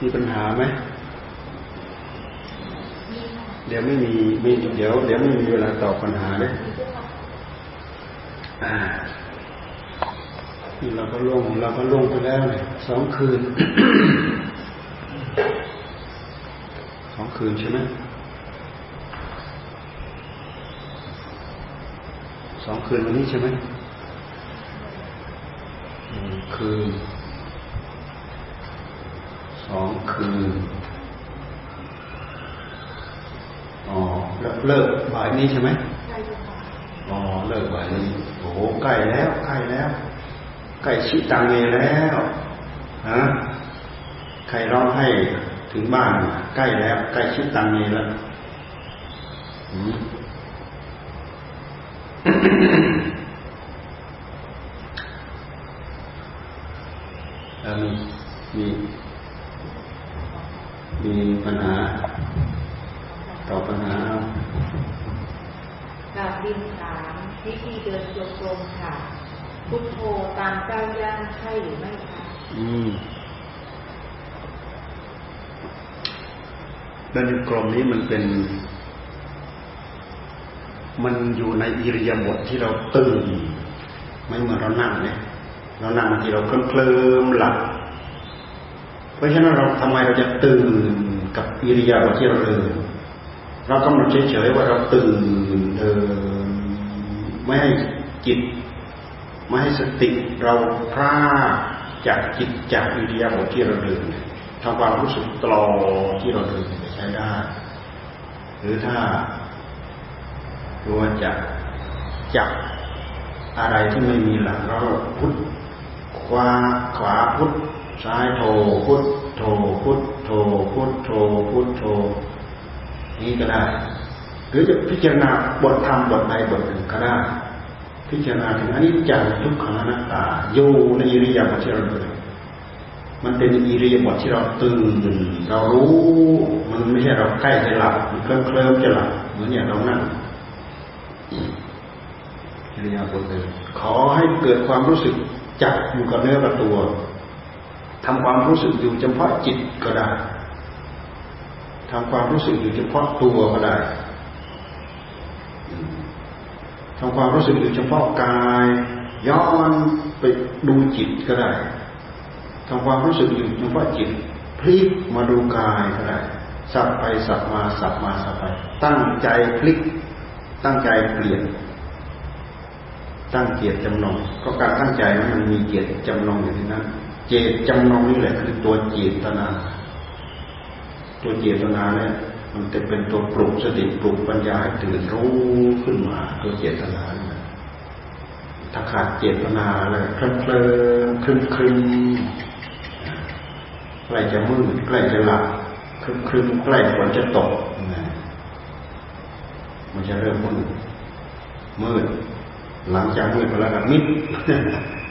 มีปัญหาไหมเดี๋ยวไม่มีมีเดี๋ยวเดี๋ยวไม่มีเวลาตอบปัญหาเลยอ่านี่เราก็ลงเราก็ลงไปแล้วเนี่ยสองคืนสองคืนใช่ไหมสองคืนวันนี้ใช่ไหมหนึ่งคืนสอง คืนอ๋อเลิกบ่ายนี้ใช่ไหมอ๋อเลิกบ่ายนี้โอ้ใกล้แล้วใกล้แล้วใกล้ชิตังเมแล้วฮะใครร้องให้ถึงบ้านใกล้แล้ว ใกล้ชิตังเมแล้วมีมีมีปัญหาตอบปัญหากา บินถามวิธีเดินจงกรมค่ะพุทโธตามก้าวย่างใช่หรือไม่คะอืมเดินกรมนี้มันเป็น มันอยู่ในอิริยาบถที่เราตื่นไม่เหมือนเรานั่งเนี่ยเรานั่งบางทีเราเคลิ้มเคลิมหลับเพราะฉะนั้นเราทำไมเราจะตื่นกับอิริยาบถที่เราเดินเรากำหนดเฉยๆว่าเราตื่นเดิน ไม่ให้จิตไม่ให้สติเราพร่าจากจิตจากอิริยาบถที่เราเดินทำความรู้สึกตลอที่เราเดินใช้ได้ หรือถ้าตัวจะจับอะไรที่ไม่มีหลักเราพุทธขวาขวาพุทธซ้ายโทพุทธโทพุทธโทพุทธโทพุทธโทนี้ก็ได้ หรือจะพิจารณาบทธรรมบทใดบทหนึ่งก็ได้ พิจารณาถึงอนิจจังทุกขังอนัตตาอยู่ในอิริยาบถที่เราเดินมันเป็นอิริยาบถที่เราตื่นเรารู้มันไม่ใช่เราใกล้จะหลับมันเคลิ้มเคลิ้มจะหลับเหมือนอย่างเรานั่งอิริยาบถเดินขอให้เกิดความรู้สึกจับอยู่กับเนื้อกับตัวทำความรู้สึกอยู่เฉพาะจิตก็ได้ทำความรู้สึกอยู่เฉพาะตัวก็ได้ ทำความรู้สึกอยู่เฉพาะกาย ย้อนไปดูจิตก็ได้ทำความรู้สึกอยู่เฉพาะจิตพลิกมาดูกายก็ได้สับไปสับมาสับมาสับไป ตั้งใจพลิก ตั้งใจเปลี่ยน ตั้งเกียรติจำนงก็การตั้งใจนั้นมันมีเกียรติจำนงอยู่ที่นั้น เจตจำนงนี่แหละคือตัวเจตนา ตัวเจตนาเนี่ย มันจะเป็นตัวปลุกสติปลุกปัญญาให้ตื่นรู้ขึ้นมาตัวเจตนาถ้าขาดเจตนาเลยเคลิ้มเคลิ้มคลึมคลึมใกล้จะมืดใกล้จะหลับคลึมคลึมใกล้ฝนจะตกมันจะเริ่มมืดมืด หลังจากมืดไปแล้วก็มิด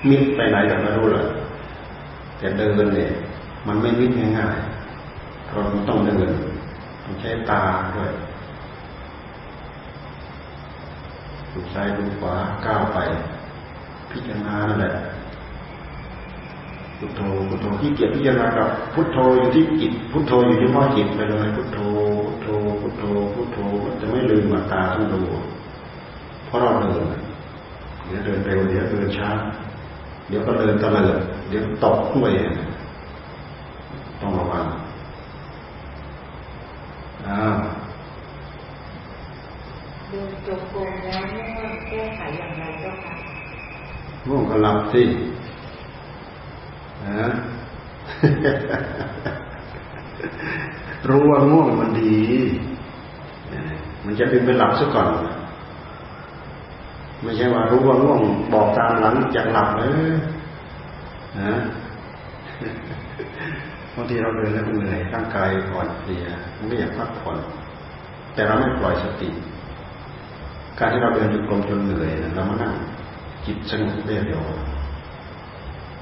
มิดไปไหนก็ไม่รู้เลยแต่เดินเนี่ย มันไม่มิดง่ายๆเราต้องเดิน ใช้ตาด้วยดูซ้ายดูขวาก้าวไป พิจารณานั่นแหละพุทโธพุทโธที่เกียรพิจารณากับพุทโธอยู่ที่จิตพุทโธอยู่ที่พ่อจิตไปเลยพุทโธพุทโธพุทโธพุทโธจะไม่ลืมมาตาต้องดูเพราะเราเดินเดี๋ยวเดินเร็วเดี๋ยวเดินช้าเดี๋ยวก็เดินตะเลิดเดี๋ยวตกด้วยต้องระวัง เดินจงกรมแล้วง่วงแก้ไขอย่างไรเจ้าค่ะง่วงก็หลับสินะรู้ว่าง่วงมันดีมันจะเป็นไปหลับซะก่อนไม่ใช่ว่ารู้ว่าง่วงบอกตามหลังจากหลับเลยนะ บางทีเราเดินแล้วเหนื่อยร่างกายอ่อนเพลียมันก็อยากพักผ่อนแต่เราไม่ปล่อยสติ การที่เราเดินจุกลมจนเหนื่อยเรามานั่งจิตสงบเรียว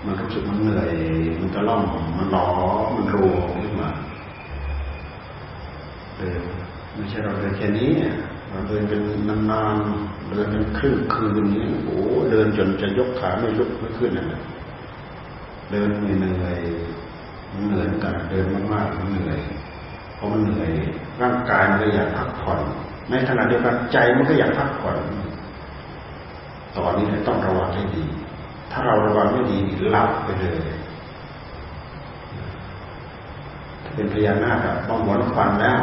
มันรู้สึกมันเหนื่อย มันตะล่อมมันหลอมันรัวขึ้นมาเดินไม่ใช่เราเดินแค่นี้เราเดินเป็นนานๆเดินเป็นครึ่งคืนนี้โอ้เดินจนจะยกขาไม่ยกไม่ขึ้นนะเดินเหนื่อย เหนื่อยกันเดินมากๆมันเหนื่อยเพอมันเหนื่อยร่างกายมันก็อยากพักผ่อนในขณะเดียวกันใจมันก็อยากพักผ่อนตอนนี้ต้องระวังให้ดี ถ้าเราระวังไม่ดีหลับไปเลยถ้าเป็นพญานาคอะต้องหวนควันแล้ว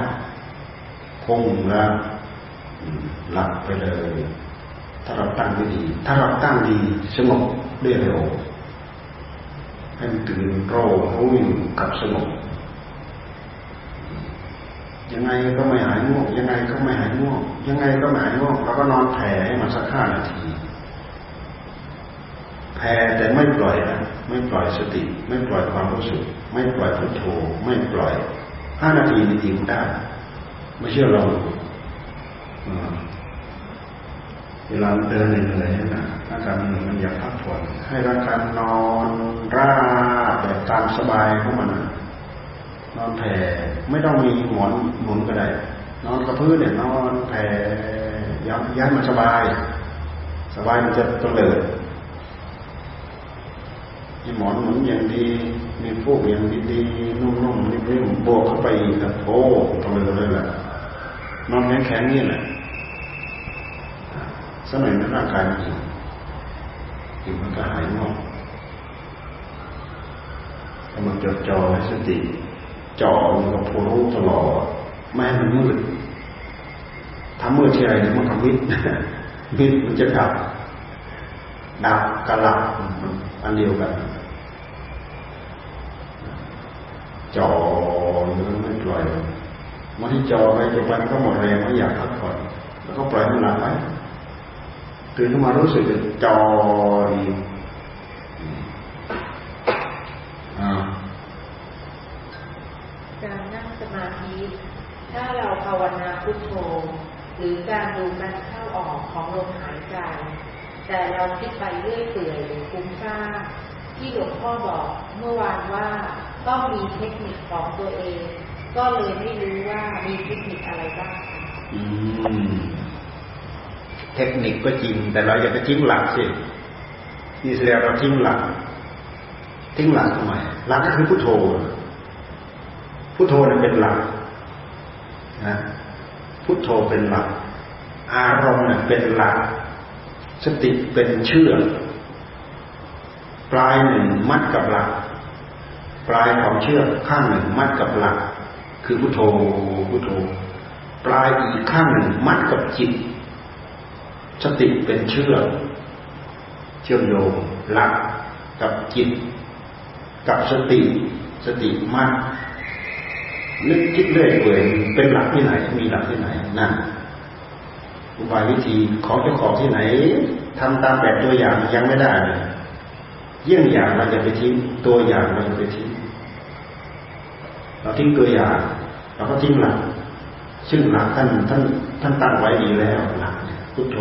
คงแล้วหลับไปเลย ถ้าเราตั้งไม่ดี ถ้าเราตั้งดีสงบได้เร็ว ให้มันตื่นโรรู้อยู่กับสงบยังไงก็ไม่หายง่วงยังไงก็ไม่หายง่วงยังไงก็ไม่หายง่วงเราก็นอนแผ่ให้มันสักห้านาทีแผ่แต่ไม่ปล่อยนะไม่ปล่อยสติ ไม่ปล่อยความรู้สึก ไม่ปล่อยพุทโธไม่ปล่อยห้านาทีนี่ทิ้งได้ไม่เชื่อเรา เวลาเดินเหนื่อยๆนะร่างกายมันมันอยากพักผ่อนให้ร่างกายนอนราบแบบตามสบายของมันนอนแผ่ไม่ต้องมีหมอนหมุนก็ได้นอนกระพื้นเนี่ยนอนแผ่ย้ำย้ำมันสบาย สบายมันจะตะเลิดมีหมอนหมุนอย่างดี มีพวกอย่างดีๆนุ่มๆนิ่มๆบวกเข้าไปอีกแล้วโอ้ตะเลิดเลยแหละนอนแข็งๆนี่แหละ สมัยนั้นร่างกายมันอิ่มอิ่มมันก็หายง่วงถ้ามันจดจ่อให้สติจ่อมันกับผู้รู้ตลอดไม่ให้มันมืดทำมืดทีไรมันทำมิดมิดมันจะดับดับกระลับอันเดียวกันจ่อหรือไม่ปล่อยมันที่จ่อไปจนไปก็หมดแรงไม่อยากพักผ่อนแล้วก็ปล่อยมันหลับไป ตื่นขึ้นมารู้สึกจอดีการนั่งสมาธิ ถ้าเราภาวนาพุทโธ หรือการดูการเข้าออกของลมหายใจ แต่เราคิดไปเรื่อยเปื่อยหรือคุ้มค่าที่หลวงพ่อบอกเมื่อวานว่าต้องมีเทคนิคของตัวเอง ก็เลยไม่รู้ว่ามีเทคนิคอะไรบ้างอืม เทคนิคก็จริง แต่เราอย่าไปทิ้งหลักสินี่แสดงเราทิ้งหลัก ทิ้งหลักทำไมหลักก็คือพุทโธพุทโธเนี่ยเป็นหลักนะพุทโธเป็นหลัก อารมณ์เนี่ยเป็นหลัก สติเป็นเชื่อปลายหนึ่งมัดกับหลัก ปลายของเชือกข้างหนึ่งมัดกับหลัก คือพุทโธพุทโธ ปลายอีกข้างหนึ่งมัดกับจิต สติเป็นเชื่อเชื่อมโยงหลักกับจิต กับสติ สติมั่นนึกคิดเรื่อยเปื่อยเป็นหลักที่ไหน มีหลักที่ไหนนั่นอุบายวิธีของเจ้าของที่ไหนทำตามแบบตัวอย่างยังไม่ได้เลยเยี่ยงอย่างเราจะไปทิ้งตัวอย่างเราจะไปทิ้งเราทิ้งตัวอย่างเราก็ทิ้งหลัก ซึ่งหลักท่านท่านท่านตั้งไว้ดีแล้ว พุทโธ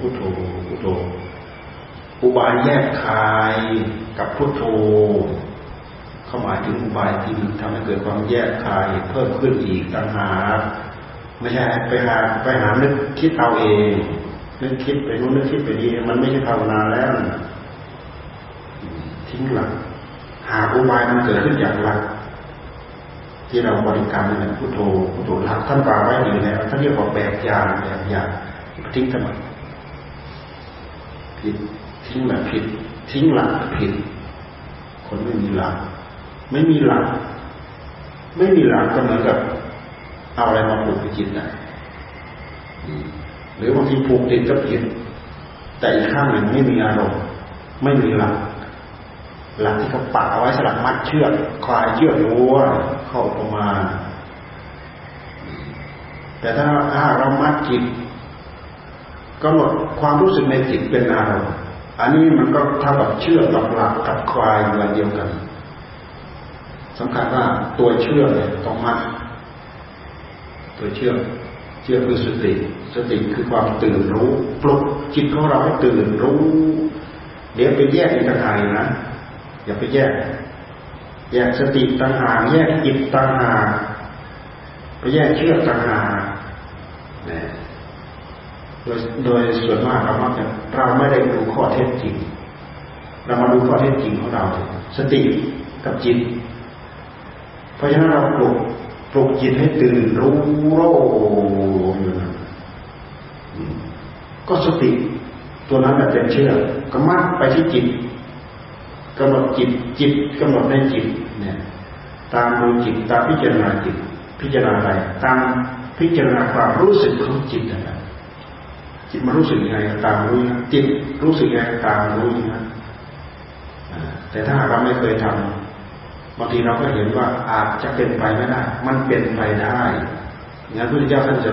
พุทโธพุทโธอุบายแยกคายกับพุทโธเข้าหมายถึงอุบายที่ทำให้เกิดความแยกคายเพิ่มขึ้นอีกต่างหากไม่ใช่ไปหาไปหานึกคิดเอาเองนึกคิดไปนู้นนึกคิดไปนี้มันไม่ใช่ภาวนาแล้วทิ้งหลักหาอุบายมันเกิดขึ้นจากหลักที่เราบริกรรมนี่พุทโธพุทโธหลักท่านวางไว้ดีแล้วท่านเรียกว่าแบบยานแบบยาน ทิ้งทำไมผิดทิ้งแบบผิด ทิ้งหลักผิด คนไม่มีหลัก ไม่มีหลัก ไม่มีหลักก็เหมือนกับ เอาอะไรมาผูกจิตนะหรือบางทีผูกติดก็ผิดแต่อีกข้างหนึ่งไม่มีอารมณ์ ไม่มีหลัก หลักที่เขาปักเอาไว้สลักมัดเชือกคลายเชือกวัวเข้าประมาณแต่ถ้าถ้าเรามัดจิต กำหนดความรู้สึกในจิตเป็นอารมณ์อันนี้มันก็เท่ากับเชื่อกับหลักกับควายเหมือนเดียวกันสำคัญว่าตัวเชื่อเนี่ยต้องมัดตัวเชื่อเชื่อคือสติ สติคือความตื่นรู้ปลุกจิตของเราให้ตื่นรู้ เดี๋ยวไปแยกอีกต่างหากนะอย่าไปแยก แยกสติต่างหากแยกจิตต่างหากไปแยกเชื่อต่างหากเนี่ย โดยโดยส่วนมากเรามักจะเราไม่ได้ดูข้อเท็จจริง เรามาดูข้อเท็จจริงของเรา สติกับจิต เพราะฉะนั้นเราปลุกปลุกจิตให้ตื่นรู้โรอยู่นะก็สติตัวนั้นเป็นเชื่อกำมัดไปที่จิตกำหนดจิตจิตกำหนดในจิตเนี่ยตามดูจิตตามพิจารณาจิต พิจารณาอะไรตามพิจารณาความรู้สึกของจิตนะ จิตมันรู้สึกยังไงตามรู้นะจิตรู้สึกยังไงตามรู้นะแต่ถ้าเราไม่เคยทำบางทีเราก็เห็นว่าอาจจะเป็นไปไม่ได้ มันเป็นไปได้งั้นพระพุทธเจ้าท่านจะ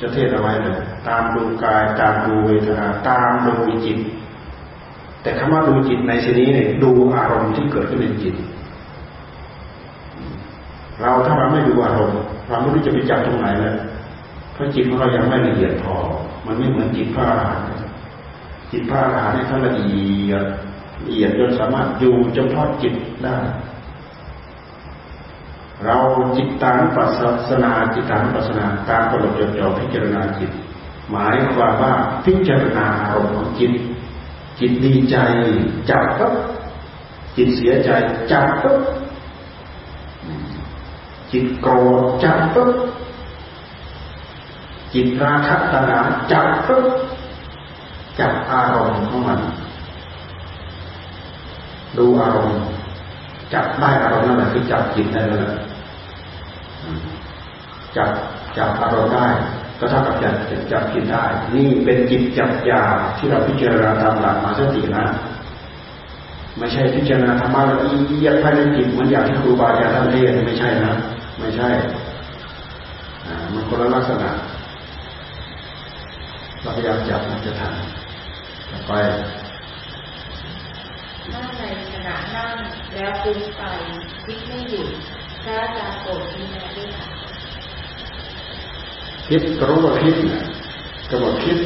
จะเทศเอาไว้เลยตามดูกายตามดูเวทนาตามดูจิต แต่คำว่าดูจิตในที่นี้เนี่ยดูอารมณ์ที่เกิดขึ้นในจิต เราถ้าเราไม่ดูอารมณ์เราไม่รู้จะไปจับตรงไหนเลย เพราะจิตของเรายังไม่ละเอียดพอ มันไม่เหมือนจิตพระอรหันต์จิตพระอรหันต์เนี่ยท่านละเอียดละเอียดจนสามารถอยู่เฉพาะจิตได้ เราจิตตานุปัสสนาจิตตานุปัสสนาตามกำหนดจดจ่อพิจารณาจิต หมายความว่าพิจารณาอารมณ์ของจิต จิตดีใจจับปั๊บจิตเสียใจจับปั๊บจิตโกรธจับปุ๊บ จิตราคะตัณหาจับปุ๊บจับอารมณ์ของมัน ดูอารมณ์ จับได้อารมณ์นั่นแหละคือจับจิตได้เลยจับจับอารมณ์ได้ ก็เท่ากับจับจับจิตได้ นี่เป็นจิตจับยาที่เราพิจารณาตามหลักมาสตินะไม่ใช่พิจารณาธรรมะละเอียดภายในจิตเหมือนอย่างที่ครูบาอาจารย์ท่านเรียนไม่ใช่นะ ไม่ใช่มันคนละลักษณะ เราพยายามจับมันจะทันต่อไปนั่งในขณะนั่งแล้วฟุ้งไปคิดไม่หยุดพระอาจารย์โปรดที่แม่ด้วยค่ะคิดก็รู้ว่าคิดก็บอกคิด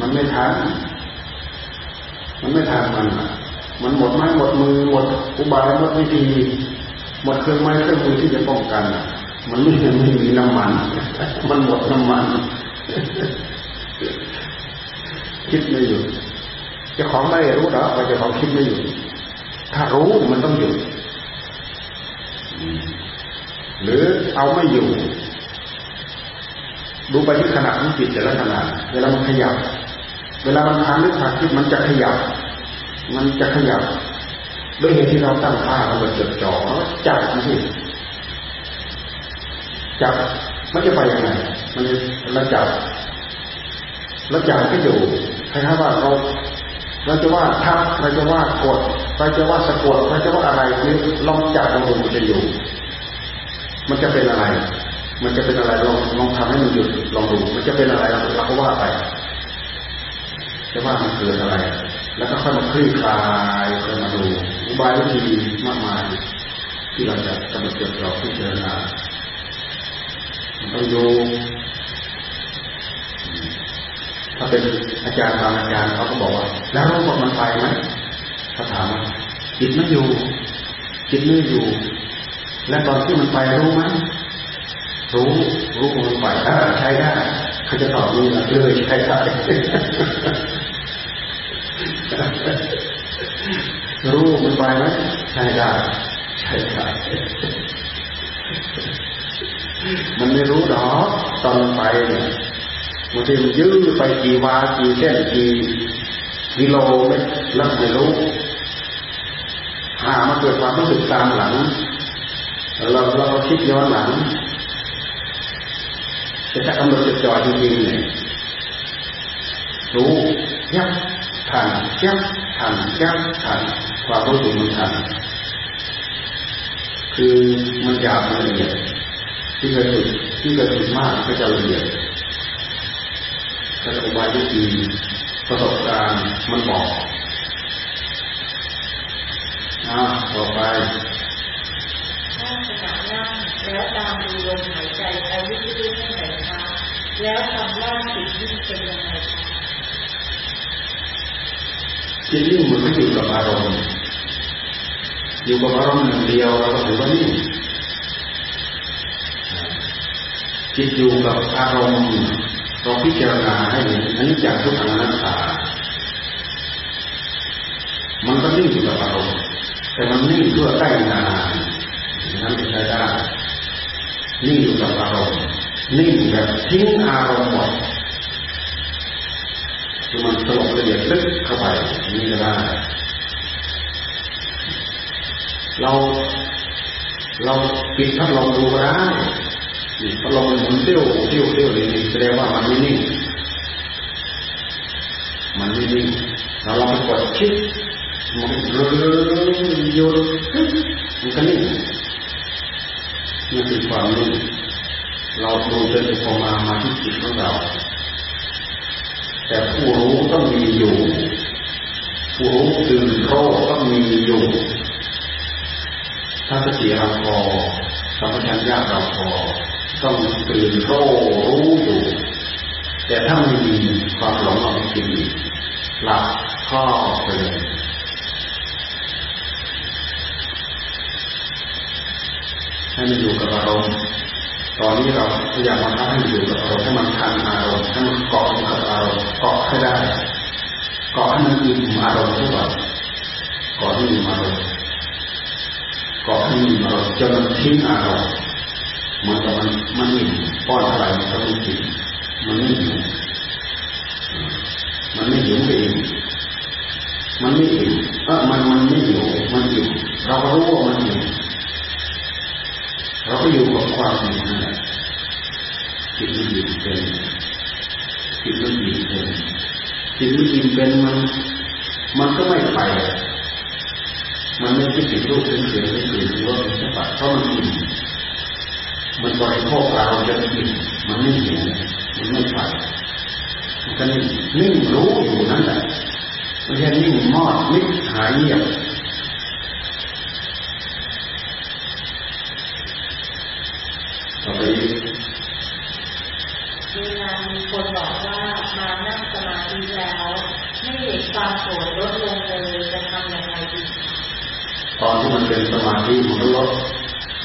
มันไม่ทันมันไม่ทันมันมันหมดไม้หมดมือหมดอุบายหมดวิธีหมดเครื่องไม้เครื่องมือที่จะป้องกันมันไม่ไม่มีน้ำมัน มันหมดน้ำมัน คิดไม่อยู่จะของได้รู้หรอว่าจะของคิดไม่อยู่ ถ้ารู้มันต้องอยู่ หรือเอาไม่อยู่ ดูไปที่ขณะของจิตแต่ละขณะเวลามันขยับ เวลามันทานหรือขาดคิดมันจะขยับ มันจะขยับด้วยเหตุที่เราตั้งค่าเราจดจ่อจับสิจับมันจะไปยังไง มันเราจับแล้วจับก็อยู่คล้ายๆว่าเราเราจะว่าทับเราจะว่ากดเราจะว่าสะกดเราจะว่าอะไรนี่ลองจับลองดูมันจะอยู่ มันจะเป็นอะไร มันจะเป็นอะไรลองลองทำให้มันหยุดลองดู มันจะเป็นอะไรเราก็ว่าไปจะว่ามันเกิดอะไร แล้วก็ค่อยมาคลี่คลายค่อยมาดูอุบายวิธีมากมายที่เราจะกำหนดจดจ่อพิจารณาต้องดู เป็นอาจารย์บางอาจารย์เขาก็บอกว่า แล้วรู้ว่ามันไปไหมเขาถามว่าจิตไม่อยู่ จิตไม่อยู่ และตอนที่มันไปรู้ไหมรู้รู้มันไปถ้าใช้ได้เขาจะตอบนี่แหละเลยใช้ได้รู้มันไปไหมใช่ได้ใช่ได้มันไม่รู้หรอกตอนไปเนี่ย บางทีมันยื้อไปกี่วากี่เส้นกี่กิโลเมตรแล้วไม่รู้หามาเกิดความรู้สึกตามหลังเราเราคิดย้อนหลังจะจะกำหนดจดจ่อจริงๆเนี่ยรู้ยับทันยับทันยับทันความรู้สึกมันทันคือมันหยาบมันละเอียดที่เคยฝึกที่เคยฝึกมากก็จะละเอียด ถ้าอุบายวิธีประสบการณ์มันบอกอ่าต่อไปถ้าขณะนั่งแล้วตามดูลมหายใจไปเรื่อยๆให้ไหนคะแล้วทำว่าจิตยิ่งเป็นยังไงคะจิตนิ่งมันไม่อยู่กับอารมณ์อยู่กับอารมณ์หนึ่งเดียวเราก็ถือว่านิ่งจิตอยู่กับอารมณ์ เราพิจารณาให้เห็นอันนี้จากทุกขังนัตตา มันก็นิ่งอยู่กับอารมณ์แต่มันนิ่งเพื่อได้นานนั้นจะใช้ได้นิ่งอยู่กับอารมณ์นิ่งแบบทิ้งอารมณ์หมดคือมันสงบละเอียดลึกเข้าไปนี่ก็ได้เราเราปิดพัดลมดูก็ได้พัดลมมันหมุนเตี้ยวเตี้ยวเตี้ยวเลยนี่แส ดงว่ามันไม่นิ่ง มันไม่นิ่งเราลองไปกดชิดมันรื่อยๆโยนมันก็นิ่งนี่คือความนิ่งเราดูจนถึงพอมามาที่จิตของเรา แต่ผู้รู้ต้องมีอยู่ ผู้รู้ตื่นโรคต้องมีอยู่ ถ้าสติเราพอสัมปชัญญะเราพอ ต้องตื่นโรรู้อยู่ แต่ถ้าไม่มีความหลงเอาไปกินหลับข้อไปเลยให้มันอยู่กับอารมณ์ตอนนี้เราพยายามทำให้อยู่กับอารมณ์ให้มันทันอารมณ์ให้มันเกาะกับอารมณ์เกาะให้ได้เกาะให้มันอิ่มอารมณ์ทุกวันเกาะให้อิ่มอารมณ์เกาะให้อิ่มอารมณ์จนมันทิ้งอารมณ์ มันก็มันมันอิ่มป้อนอะไรมันก็ไม่กินมันไม่หิวมันไม่หิวเองมันไม่อิ่เออมันมันไม่หิวมันอิ่เราก็รู้ว่ามันอิ่เราก็อยู่กับความจริงนั่นแหละจิตมันอิ่เป็นจิตมันอิ่เป็นจิตมันอิ่เป็นมัน มันก็ไม่ไปมันไม่คิดถึงรูปถึงเสียงถึงกลิ่นถึงรสถึงสัมผัสเพราะมันอิ่ม มันบริโภคอารมณ์จนอิ่มมันไม่หิวมันไม่ไปมันก็นิ่งนิ่งรู้อยู่นั่นแหละไม่ใช่นิ่งมอดนิ่งหายเงียบต่อไปอีกเวลามีคนบอกว่ามานั่งสมาธิแล้วไม่เห็นความโกรธลดลงเลยจะทำอย่างไรดีตอนที่มันเป็นสมาธิมันก็ลด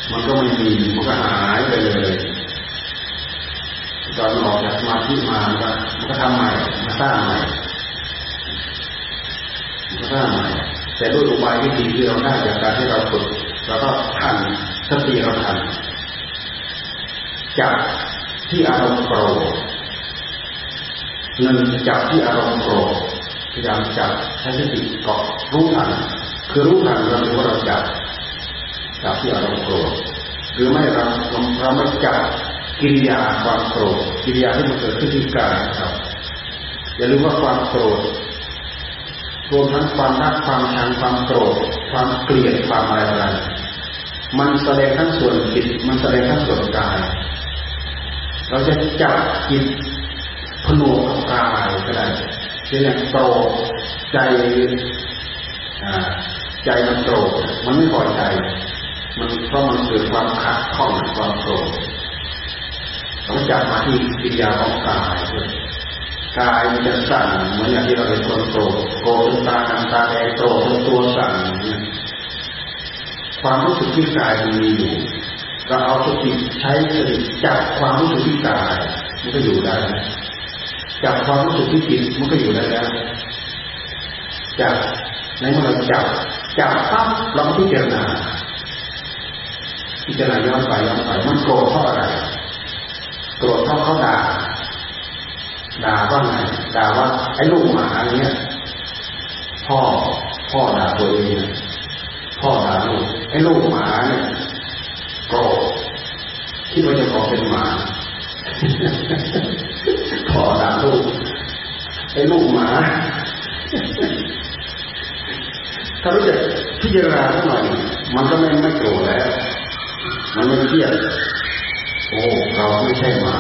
มันก็ไม่มีมันก็หายไปเลยตอนออกจากสมาธิมามันก็มันก็ทำใหม่มาสร้างใหม่มันก็สร้างใหม่แต่ด้วยอุบายวิธีที่เราได้จากการที่เราฝึกเราก็ทันสติเราทันจับที่อารมณ์โกรธหนึ่งจับที่อารมณ์โกรธพยายามจับใช้สติเกาะรู้ทันคือรู้ทันเรารู้ว่าเราจับ จับที่อารมณ์โกรธหรือไม่เราเราไม่จับกิริยาความโกรธกิริยาที่มันเกิดขึ้นที่กายครับอย่าลืมว่าความโกรธรวมทั้งความรักความชังความโกรธความเกลียดความอะไรอะไรมันแสดงทั้งส่วนจิตมันแสดงทั้งส่วนกาย เราจะจับจิตผนวกกับกายก็ได้เช่นอย่างโกรธใจใจมันโกรธมันไม่พอใจ มันเพราะมันเกิดความขัดข้องความโกรธเราจับมาที่กิริยาของกายด้วยกายมันจะสั่นเหมือนอย่างที่เราเห็นคนโกรธโกรธตาดำตาแดงโกรธตัวสั่นความรู้สึกที่กายมันมีอยู่ก็เอาสติใช้สติจับความรู้สึกที่กายมันก็อยู่ได้จับความรู้สึกที่จิตมันก็อยู่ได้แล้วจับในเมื่อเราจับจับปั๊บเราพิจารณา พิจารณาย้อนไปย้อนไปมันโกรธเพราะอะไรโกรธเพราะเขาด่าด่าว่าไงด่าว่าไอ้ลูกหมาเนี้ยพ่อพ่อด่าตัวเองพ่อด่าลูกไอ้ลูกหมาเนี่ยโกรธคิดว่าจะขอเป็นหมาขอด่าลูกไอ้ลูกหมาถ้ารู้จักพิจารณาหน่อย มันก็ไม่ไม่โกรธแล้ว มันไม่เครียดโอ้เราไม่ใช่หมา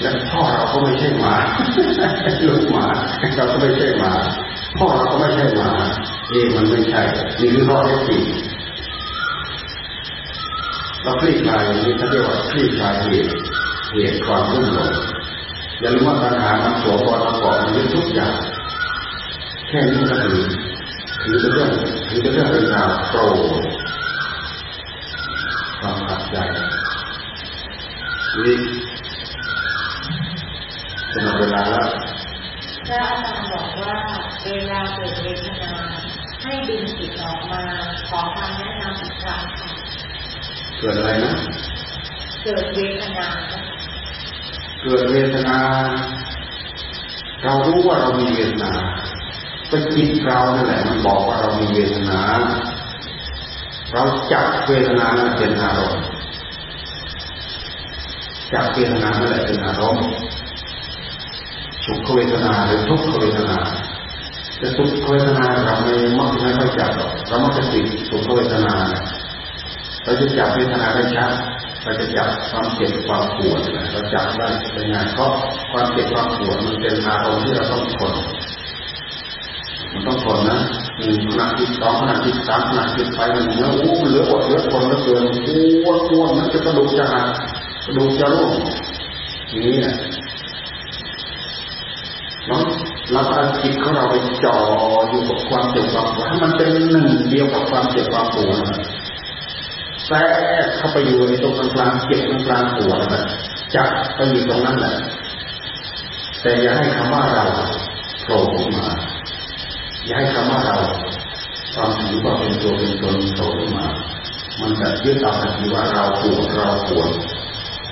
และพ่อเราก็ไม่ใช่หมาลูกหมาเราก็ไม่ใช่หมาพ่อเราก็ไม่ใช่หมาเองมันไม่ใช่นี่คือข้อเท็จจริงเราคลี่คลายอย่างนี้เขาเรียกว่าคลี่คลายเหตุเหตุความรุ่มหลงอย่าลืมว่าปัญหามันตัวตนประกอบมันเยอะทุกอย่างแค่นี้ก็ถือถือเป็นเรื่องถือเป็นเรื่องเป็นราวโปรความขัดใจ นี่เป็นเวลาแล้วพระอาจารย์บอกว่าเวลาเกิดเวทนาให้ดึงจิตออกมาขอคำแนะนำอีกครั้งค่ะเกิดอะไรนะเกิดเวทนา เกิดเวทนา เรารู้ว่าเรามีเวทนาเป็นจิตเรานั่นแหละมันบอกว่าเรามีเวทนา เราจับเวทนานั้นเป็นอารมณ์ จับเวทนานั่นแหละเป็นอารมณ์สุขเวทนาหรือทุกขเวทนาแต่สุขเวทนาเราไม่มักไม่ค่อยจับหรอกเรามักจะติดสุขเวทนาเราจะจับเวทนาได้ชัดเราจะจับความเจ็บความปวดเราจับได้เป็นงานเพราะความเจ็บความปวดมันเป็นอารมณ์ที่เราต้องทนมันต้องทนนะหนึ่งขณะที่สองขณะที่สามขณะที่ไปมันเนื้ออู้เหลืออดเหลือทนเหลือเกินปวดปวดมันจะกระดูกจะหัก ดูจะร่วงนี่แหละเราเราเอาจิตของเราไปจ่ออยู่กับความเจ็บความปวดให้มันเป็นหนึ่งเดียวกับความเจ็บความปวดแทรกเข้าไปอยู่ในตรงกลางเจ็บกลางปวดนะจับไปอยู่ตรงนั้นแหละแต่อย่าให้คำว่าเราโผล่ออกมา อย่าให้คำว่าเราความถือว่าเป็นตัวเป็นตนโผล่ขึ้นมา มันจะยึดเอาทันทีว่าเราปวดเราปวด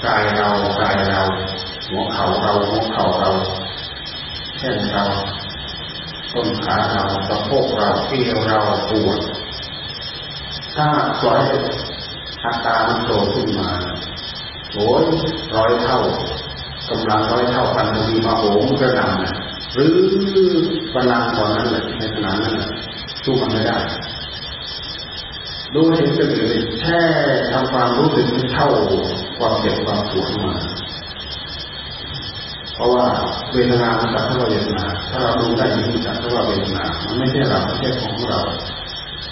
กายเรากายเรา หัวเข่าเราหัวเข่าเราแข้งเราต้นขาเราสะโพกเราเอวเราปวดถ้าปล่อยอาการมันโผล่ขึ้นมาโอ้ยร้อยเท่ากำลังร้อยเท่าพันมีมาโหมกระหน่ำหรือพลังตอนนั้นแหละในขณะนั้นสู้มันไม่ได้ ดูเห็นเป็นอื่นแค่ทำความรู้สึกเท่าความเจ็บความปวดมา เพราะว่าเวทนามันสักเท่าเวทนาถ้าเราดูได้ยินสักเท่าเวทนามันไม่ใช่เราไม่ใช่ของเรา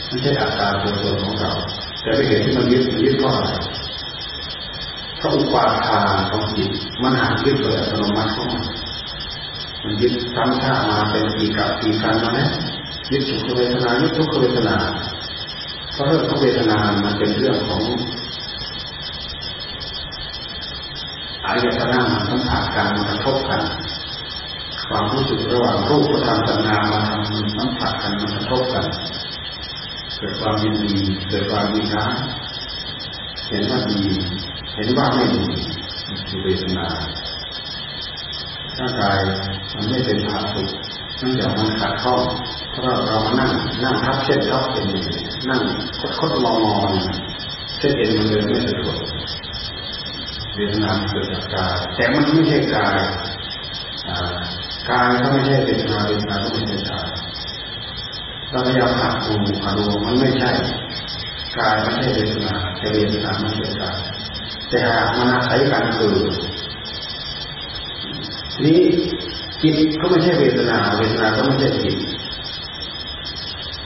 ไม่ใช่อาการตัวตนของเรา แต่ไปเห็นที่มันยึดมันยึดว่าอะไรเพราะอุปาทานของจิตมันหายึดโดยอัตโนมัติของมันมันยึดทำท่ามาเป็นปีกับปีกันมาแล้วยึดสุขเวทนายึดทุกขเวทนา ราะเรื่องของเวทนา มันเป็นเรื่องของอายตนะมันสัมผัสกันมันกระทบกัน ความรู้สึกระหว่างรูปกับธรรมสัญญามันสัมผัสกันมันกระทบกัน เกิดความยินดีเกิดความมีร้ายเห็นว่าดีเห็นว่าไม่ดีคือเวทนาร่างกายมันไม่เป็นผาสุข เนื่องจากมันขาดข้องเพราะเรามานั่งนั่งทับเส้นทับเป็นนั่งคดๆงองอเส้นเอ็นมันเลยไม่สะดวกเวทนาเกิดจากกายแต่มันไม่ใช่กายกายก็ไม่ใช่เวทนาเวทนาก็ไม่ใช่กายเราพยายามหักดูหักดูมันไม่ใช่กายไม่ใช่เวทนาแต่เวทนาไม่ใช่กายแต่หากมันอาศัยกันคือนี้ จิตก็ไม่ใช่เวทนา เวทนาก็ไม่ใช่จิต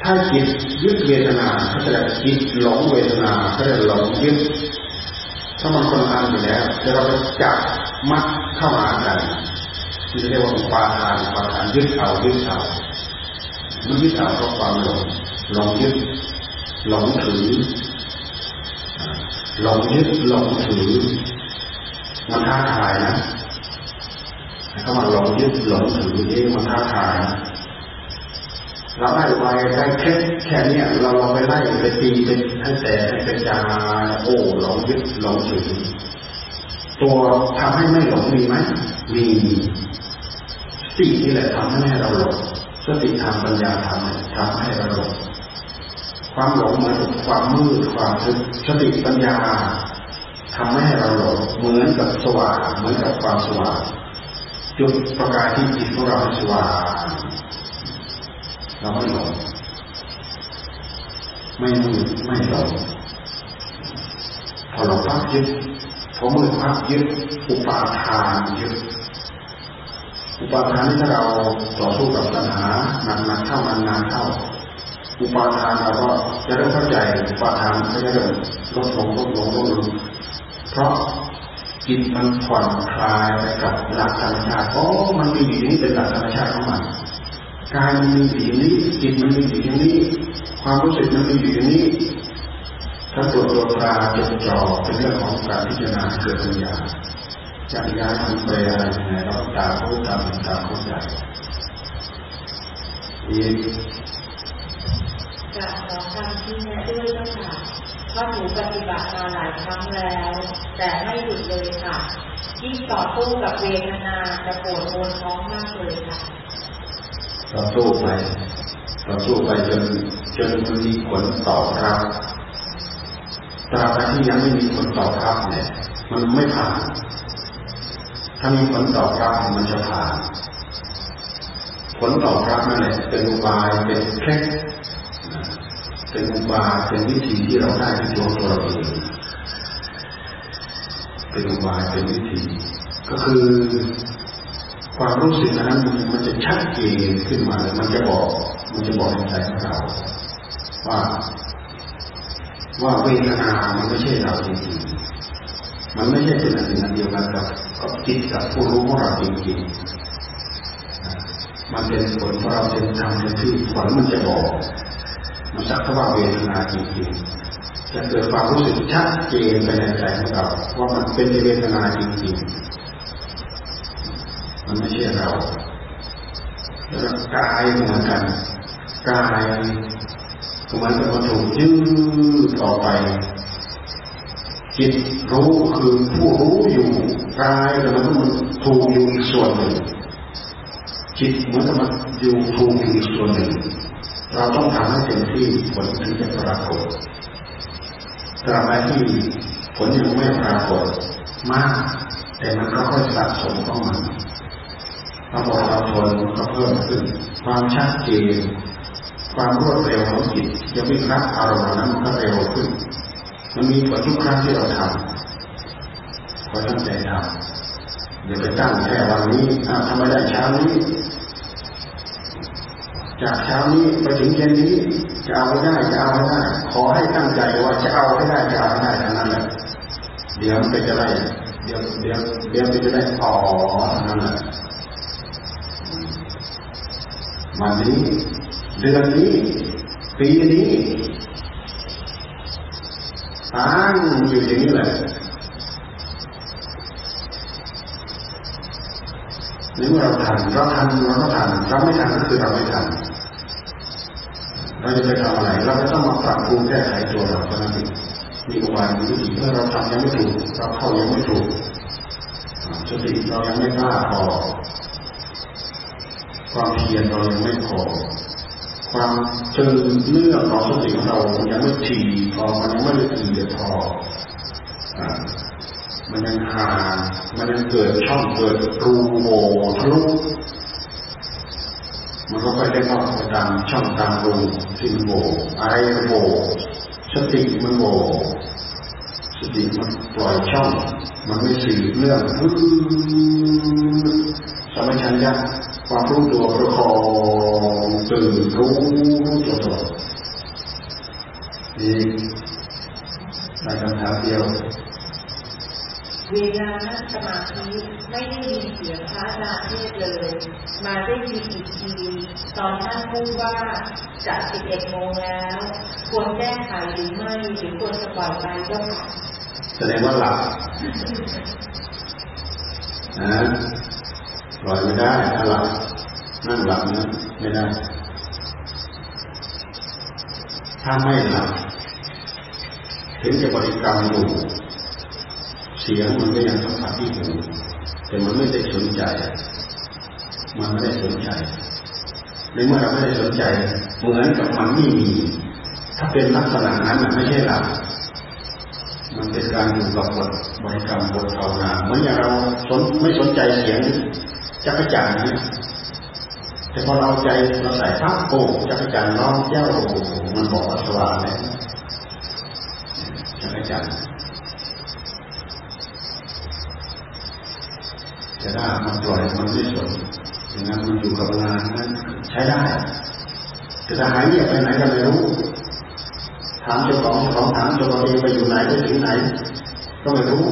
ถ้าจิตยึดเวทนาเขาจะเรียกจิตหลงเวทนาเขาจะหลงยึดถ้ามันคนอันอยู่แล้วจะเราไปจับมัดเข้าหากันที่เรียกว่าปาทานปาทานยึดเอายึดเอามันยึดเอาเพราะความหลงหลงยึดหลงถือหลงยึดหลงถือมันท้าทายนะ ถ้ามันหลงยึดหลงถือนี่มันท้าทายเราได้ไวได้แค่แค่นี้เราเราไปไล่ไปตีไปให้แต่ให้กระจายโอ้หลงยึดหลงถือตัวทำให้ไม่หลงมีไหมมีสิ่นี่แหละทำให้เราหลงสติธรรมปัญญาธรรมทำให้เราหลงความหลงเหมือนความมืดความทึบสติปัญญาทำให้เราหลงเหมือนกับสว่างเหมือนกับความสว่าง จุดประกายที่จิตของเราสว่างเราไม่หลงไม่มืดไม่หลงพอหลงพักยึดพอมืดพักยึดอุปาทานยึดอุปาทานที่ถ้าเราต่อสู้กับปัญหาหนักๆเข้านานๆเข้าอุปาทานเราก็จะเริ่มเข้าใจอุปาทานก็จะเริ่มลดลงลดลงลดลงเพราะ จิตมันผ่อนคลายไปกับหลักธรรมชาติโอ้มันมีอยู่นี้เป็นหลักธรรมชาติของมันกายมันมีอยู่อย่างนี้จิตมันมีอยู่อย่างนี้ ความรู้สึกมันมีอยู่อย่างนี้ถ้าตัวตัวตาจดจ่อเป็นเรื่องของการพิจารณาเกิดปัญญาจะย้ายทำไปอะไรยังไงเราตาเขาตาตาเข้าใจอีกกราบขอคำที่แนะด้วยเจ้าค่ะ เพราะหนูปฏิบัติมาหลายครั้งแล้ว แต่ไม่หยุดเลยค่ะยิ่งต่อสู้กับเวทนาจะปวดมวนท้องมากเลยค่ะต่อสู้ไปต่อสู้ไปจนจนมันมีผลตอบรับตราบที่ยังไม่มีผลตอบรับเนี่ย มันไม่ผ่าน ถ้ามีผลตอบรับมันจะผ่าน ผลตอบรับนั่นแหละเป็นอุบายเป็นเคล็ด เป็นอุบายเป็นวิธีที่เราได้ที่ตัวตัวเราเองเป็นอุบายเป็นวิธี ก็คือความรู้สึกนั้นมันจะชัดเจนขึ้นมาเลยมันจะบอก มันจะบอกในใจของเรา ว่า ว่าเวทนา มันไม่ใช่เราจริงๆ มันไม่ใช่เป็นอันหนึ่งอันเดียวกันกับกับจิตกับผู้รู้ของเราจริงๆ มันเป็นผลของเราเป็นธรรมเป็นที่ผลมันจะบอก สักว่าเวทนาจริงๆจะเกิดความรู้สึกชัดเจนไปในใจของเราว่ามันเป็นเวทนาจริงๆ มันไม่ใช่เราแล้วกายเหมือนกันกายมันจะมาถูกยืดต่อไปจิตรู้คือผู้รู้อยู่กายแต่มันมันถูกอยู่ส่วนหนึ่งจิตมันจะมันอยู่ถูกอยู่ส่วนหนึ่ง เราต้องทำให้เต็มที่ผลถึงจะปรากฏตราบใดที่ผลยังไม่ปรากฏมาก แต่มันก็ค่อยสะสมเข้ามาเราบอกเราทนก็เพิ่มขึ้น ความชัดเจนความรวดเร็วของจิตจะวิ่งรับอารมณ์นั้นก็เร็วขึ้น มันมีผลทุกครั้งที่เราทำขอตั้งใจทำอย่าไปตั้งแค่วันนี้ทำไม่ได้เช้านี้ จากเช้านี้ไปถึงเย็นนี้ จะเอาไม่ได้จะเอาไม่ได้ ขอให้ตั้งใจว่าจะเอาให้ได้จะเอาให้ได้ทั้งนั้นแหละเดี๋ยวมันจะได้เดี๋ยวเดี๋ยวเดี๋ยวมันจะได้อ๋อนั่นแหละวันนี้เดือนนี้ ปีนี้ตั้งอยู่อย่างนี้แหละ นี่เมื่อเราทันเราทันเราก็ทันเราไม่ทันก็คือเราไม่ทันเราจะไปทำอะไรเราก็ต้องมาปรับปรุงแก้ไขตัวเราเท่านั้นเองมีอุบายมีวิธีเมื่อเราทำยังไม่ถูกเราเข้ายังไม่ถูกสติเรายังไม่กล้าพอความเพียรเรายังไม่พอความเจอเนื่องของสติของเรายังไม่ถี่พอมันยังไม่ละเอียดพอ มันยังหามันยังเกิดช่องเกิดรูโหว่ทะลุมันก็ไปได้เข้าไปตามช่องตามรูที่มันโหว่อะไรมันโหว่สติมันโหว่สติมันปล่อยช่อง มันไม่สืบเรื่องสมัชัญญะความรู้ตัวประคองตื่นรู้ตัวตลอดนี่ในคำถามเดียว เวลานั่งสมาธิไม่ได้ยินเสียงพระนาเทศเลย มาได้ยินอีกทีตอนท่านพูดว่าจะสิบเอ็ดโมงแล้ว ควรแก้ไขหรือไม่หรือควรจะปล่อยไปก็ค่ะแสดงว่าหลับนะปล่อยไม่ได้ถ้าหลับนั่งหลับนะไม่ได้ ถ้าไม่หลับถึงจะบริกรรมอยู่ เสียงมันก็ยังสัมผัสที่หูแต่มันไม่ได้สนใจ มันไม่ได้สนใจในเมื่อเราไม่ได้สนใจเหมือนกับมันไม่มี ถ้าเป็นลักษณะนั้นมันไม่ใช่หลับมันเป็นการอยู่กับบทบริกรรมบทภาวนาเหมือนอย่างเราสนไม่สนใจเสียงจักรจันทร์นี่ยแต่พอเราใจเราใส่พักโอ้จักรจันทร์น้องเจ้ามันบอกว่าสว่างเลยจักรจันทร์จะ ได้มันปล่อยมันไม่สนอย่างนั้นมันอยู่กับงานนั้นใช้ได้แต่ถ้าหายเงียบไปไหนก็ไม่รู้ ถามเจ้าของเจ้าของถามเจ้าของเองไปอยู่ไหนไปถึงไหน ก็ไม่รู้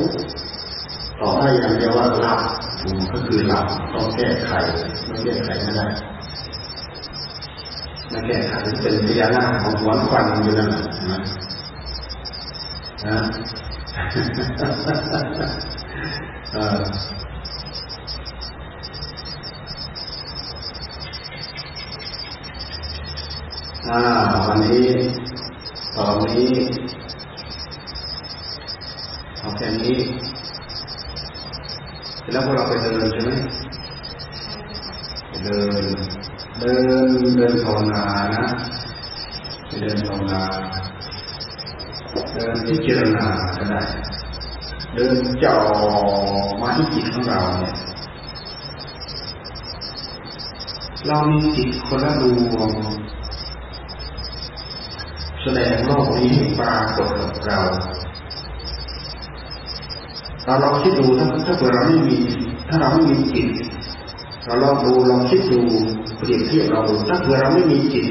ตอบได้อย่างเดียวว่าหลับก็คือหลับต้องแก้ไขไม่แก้ไขไม่ได้ไม่แก้ไขเป็นพยานาของหัวควันอยู่นั่นนะนะ อ่าวันนี้ตอนนี้ค่นี้แล้วพวกเราไปเดินใช่ไหมเดิน เดินเดินภาวนานะเดินภาวนา เดินที่เจรณาก็ได้ เดินจ่อมาที่จิตของเราเนี่ยเรามีจิตคนละดวง แสดงโลกนี้ปรากฏกับเราเราลองคิดดูถ้าถ้าเกิดเราไม่มี ถ้าเราไม่มีจิตเราลองดูลองคิดดูเปรียบเทียบเราดูถ้าเกิดเราไม่มีจิต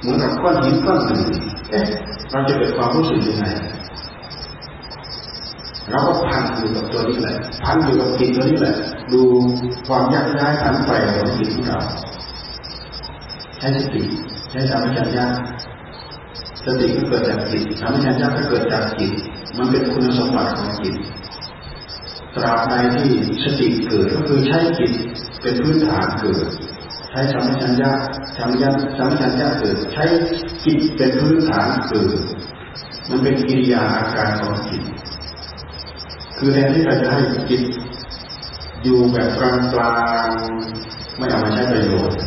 เหมือนกับก้อนหินก้อนหนึ่งเอ๊ะเราจะเกิดความรู้สึกยังไงเราก็พันอยู่กับตัวนี้แหละพันอยู่กับจิตตัวนี้แหละ ดูความยักย้ายผันไปของจิตของเราใช้สติ ใช้สามัญญาสติก็เกิดจากจิตสามัญญาก็เกิดจากจิต มันเป็นคุณสมบัติของจิต ตราบใดที่สติเกิดก็คือใช้จิตเป็นพื้นฐานเกิด ใช้สามัญญาสามัญญาสามัญญาเกิด ใช้จิตเป็นพื้นฐานเกิด มันเป็นกิริยาอาการของจิต คือแทนที่เราจะให้จิตอยู่แบบกลางกลางไม่เอามาใช้ประโยชน์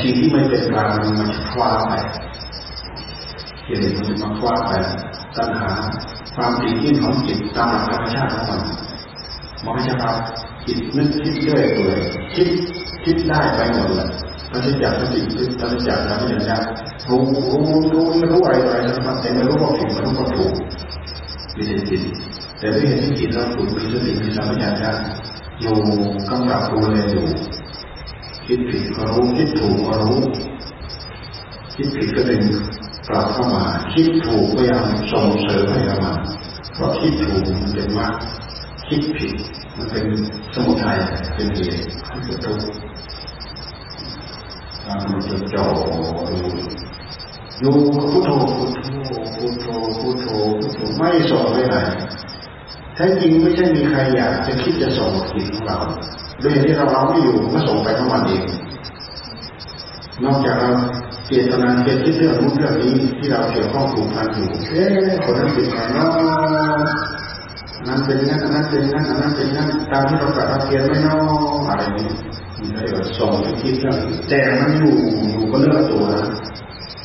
สิ่งที่ไม่เป็นกลางมันจะคว้าไปเกิดมันจะมาคว้าไปตัณหา ความติดที่ของจิตตามหลักธรรมชาติของมันมองจะครับจิตนึกคิดด้วยเปื่อยคิดคิดได้ไปหมดเลยเราจะจับสติเราจะจับเราจะจับรู้รู้รู้ไม่รู้อะไรอะไรสักแต่ไม่รู้ว่าผิดไม่รู้ว่าถูกมีแต่จิแต่ไม่เห็นที่จิตเราถูกมีสติมีสัมผัสญาอยู่กำกับดูแลอยู่ คิดผิดก็รู้คิดถูกก็รู้คิดผิดก็ดึงกลับเข้ามา คิดถูกพยายามส่งเสริมให้เรามาเพราะคิดถูกมันเป็นมรรคคิดผิด มันเป็นสมุทัยเป็นเหตุให้เกิดทุกข์การมันจะจ่อดูอยู่พุทโธพุทโธพุทโธพุทโธพุทโธไม่ส่งไปไหนแท้จริงไม่ใช่มีใครอยากจะคิดจะส่งจิตของเรา ด้วยที่เราเราไม่อยู่ก็ส่งไปทั้งวันเองนอกจากเราเจตนาเจตที่เรื่องรู้นเรื่องนี้ที่เราเกี่ยวข้องผูกพันอยู่เอ๊ะคนนั้นเป็นใครเนาะนั้นเป็นนั้นนั้นเป็นนั้นนั้นเป็นนั้นตามที่เราประเทียนไม่นออะไรนี้มันก็เรียกว่าส่งไปคิดเรื่องแต่มันอยู่อยู่ก็เรื่องตัวนะ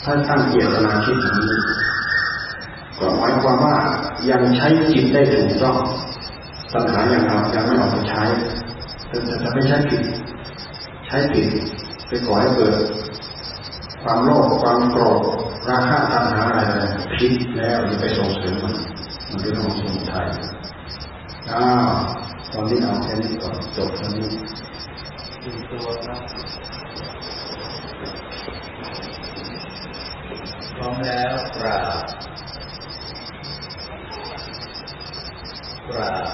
ถ้าตั้งเจตนาคิดอย่างนี้ก็หมายความว่ายังใช้จิตได้ถูกต้องปัญหาย่างเรายังไม่ออกไปใช้ แต่จะไม่ใช้ผิด ใช้ผิดไปก่อให้เกิดความโลภความโกรธราคะตัณหาอะไรผิดแล้วจะไปส่งเสริมมันมันเป็นของสมุทัยอ้าวตอนนี้เอาแค่นี้ก่อนจบตอนนี้ตัวครับพร้อมแล้วกราบกราบ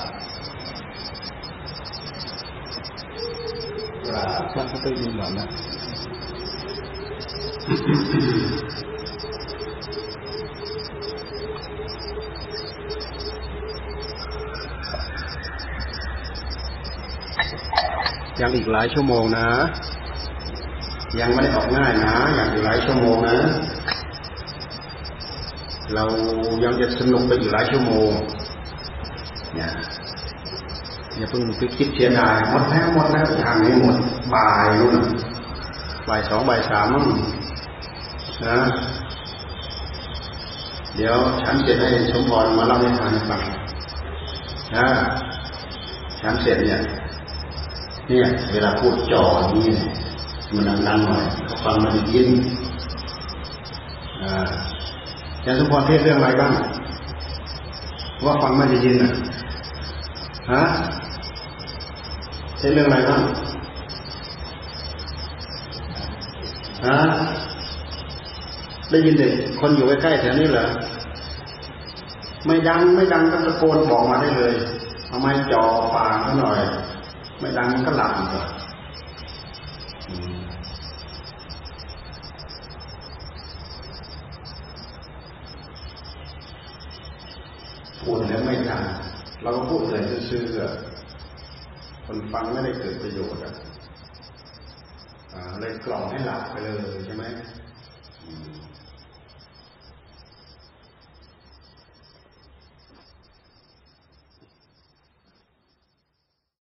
ก ราบพระก็ต้ยินหลังนะยังอีกหลายชั่วโมงนะ ยังไม่ได้ออกง่ายนะยังอีกหลายชั่วโมงนะ เรายังจะสนุกไปอีกหลายชั่วโมง อย่าเพิ่งไปคิดเสียดายหมดแล้วหมดแล้วอย่างนี้หมดบ่ายนู่นบ่ายสองบ่ายสามมั่งนะเดี๋ยวฉันเสร็จให้สมพรมาเล่าให้ฟังฟังนะฉันเสร็จเนี่ย เนี่ย เวลาพูดจ่อนี่มันดังๆหน่อยเขาฟังมันยินอ่าอาจารย์สมพรเทศเรื่องอะไรบ้างว่าฟังไม่ได้ยินอะฮะ เทศเรื่องอะไรบ้างฮะได้ยินเด็กคนอยู่ใกล้ๆแถวนี้เหรอไม่ดังไม่ดังก็ตะโกนบอกมาได้เลยทำไมจ่อฟังเขาหน่อย ไม่ดังก็หลับอีกอะพูดแล้วไม่ดังเราก็พูดเลยซื่อๆ คนฟังไม่ได้เกิดประโยชน์อะเลยกล่อมให้หลับไปเลยใช่ไหม